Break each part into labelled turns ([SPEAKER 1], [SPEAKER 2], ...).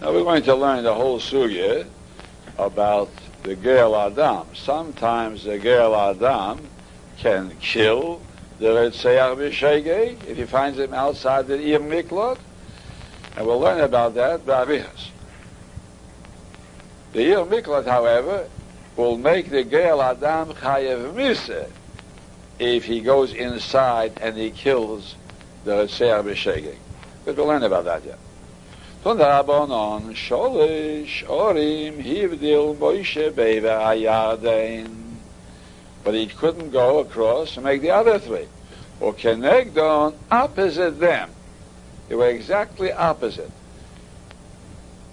[SPEAKER 1] Now we're going to learn the whole sugya about the Goel HaDam. Sometimes the Goel HaDam can kill the Retzeach B'Shegei if he finds him outside the Ir Miklot. And we'll learn about that by Avichas. The Ir Miklot, however, will make the Goel HaDam Chayev Misa if he goes inside and he kills the Retzeach B'Shegei. But we'll learn about that yet. Von der Rabbanon, Sholish, Orim, Hivdil, Moshe, Beva, Ayardain. But he couldn't go across and make the other three. Or Kenegdon, opposite them. They were exactly opposite.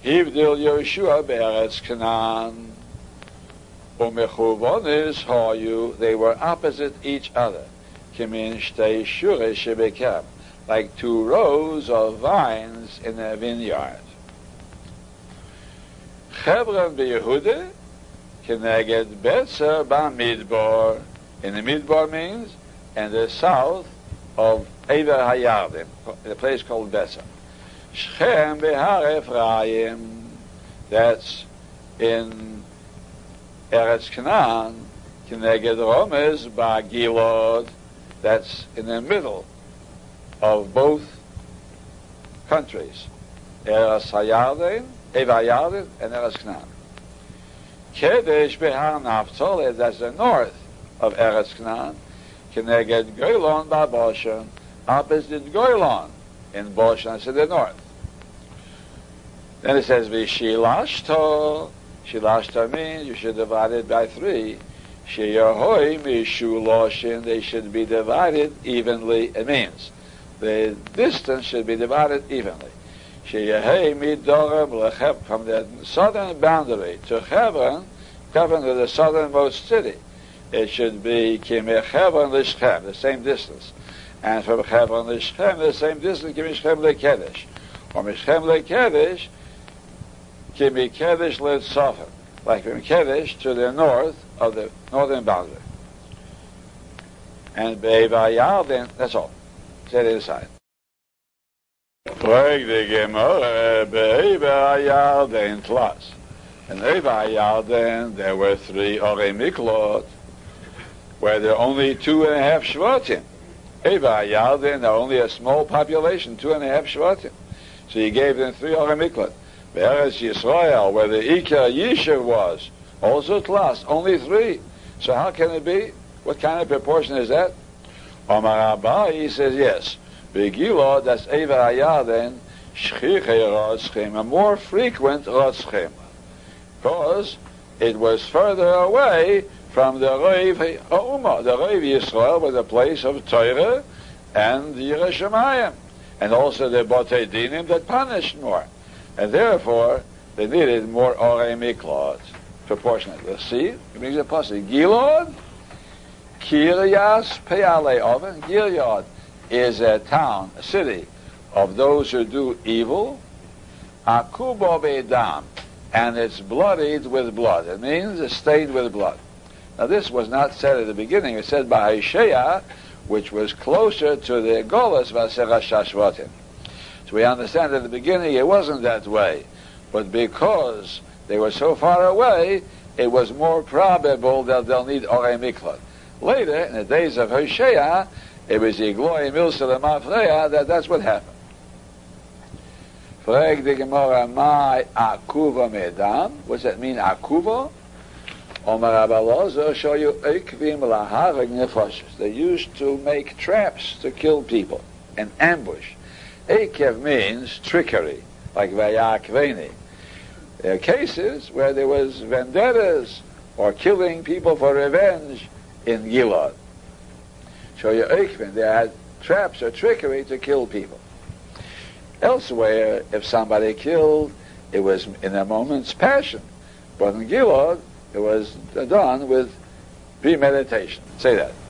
[SPEAKER 1] Hivdil, Yeshua, Be'eretz, Canaan. Umechuvonis, Hoyu, they were opposite each other. Kimin, Shtei, Shure, Shebekam like two rows of vines in a vineyard. Hebron beYehuda keneged Betzer b'Midbar. In the Midbar means in the south of Ever Hayardim, a place called Betzer. Shechem behar Ephraim. That's in Eretz Canaan. Keneged Romes b'Gilod. That's in the middle of both countries, Eretz Hayarden, Eva and Eretz Canaan. Kedesh Behar Naphtali, that's the north of Eretz Canaan, Keneged Goylon Ba'Boshan, opposite Goylon in Boshan, in the north. Then it says Vishilashto, Shilashto means you should divide it by three. Sheyahoi Mishuloshin, they should be divided evenly, it means the distance should be divided evenly. From the southern boundary to Hebron, Hebron is the southernmost city. It should be Kimechevron Lishchem, the same distance. And from Hebron Lishchem, the same distance, Kimishchem Lekedesh. Or Mishchem Lekedesh, Kimikedesh Letzofim. Like from Kedesh to the north of the northern boundary. And Be'evayal, that's all. Set it aside. Frag the Gemara, Be'eva Yarden plus. In Eva Yarden, there were three Ore Miklot, where there are only two and a half Shvatim. Eva Yarden, there are only a small population, two and a half Shvatim. So he gave them three Ore Miklot. Be'eretz Yisrael, where the Ika Yishuv was, also Tlas, only three. So how can it be? What kind of proportion is that? Omar Abaye, he says yes. Begilo, that's Eva Ayaden, Shchiche Rotzchim, a more frequent Rotzchim. Because it was further away from the Reiv Ha'uma. The Reiv Yisrael was a place of Torah and Yerushalayim. And also the Botei Dinim that punished more. And therefore, they needed more Orei Miklot, proportionately. See? It means a possible. Gilad, Kiryas Peale Oven, Gilead is a town, a city of those who do evil. Akubo Bedam, and it's bloodied with blood. It means it's stained with blood. Now this was not said at the beginning. It said by Isaiah, which was closer to the Golas Vasera Shashvatim. So we understand at the beginning it wasn't that way. But because they were so far away, it was more probable that they'll need Ore Miklat. Later, in the days of Hosea, it was Igloy Milsa Mafreya that that's what happened. Frag the Gemara, my akuva medam. What's that mean, akuva? Omar Abalozo show you ekvim laharag nefashis. They used to make traps to kill people, an ambush. Ekev means trickery, like vayakveni. There are cases where there was vendettas or killing people for revenge in Gilad. So your Eichmann, they had traps or trickery to kill people. Elsewhere, if somebody killed, it was in a moment's passion. But in Gilad, it was done with premeditation. Say that.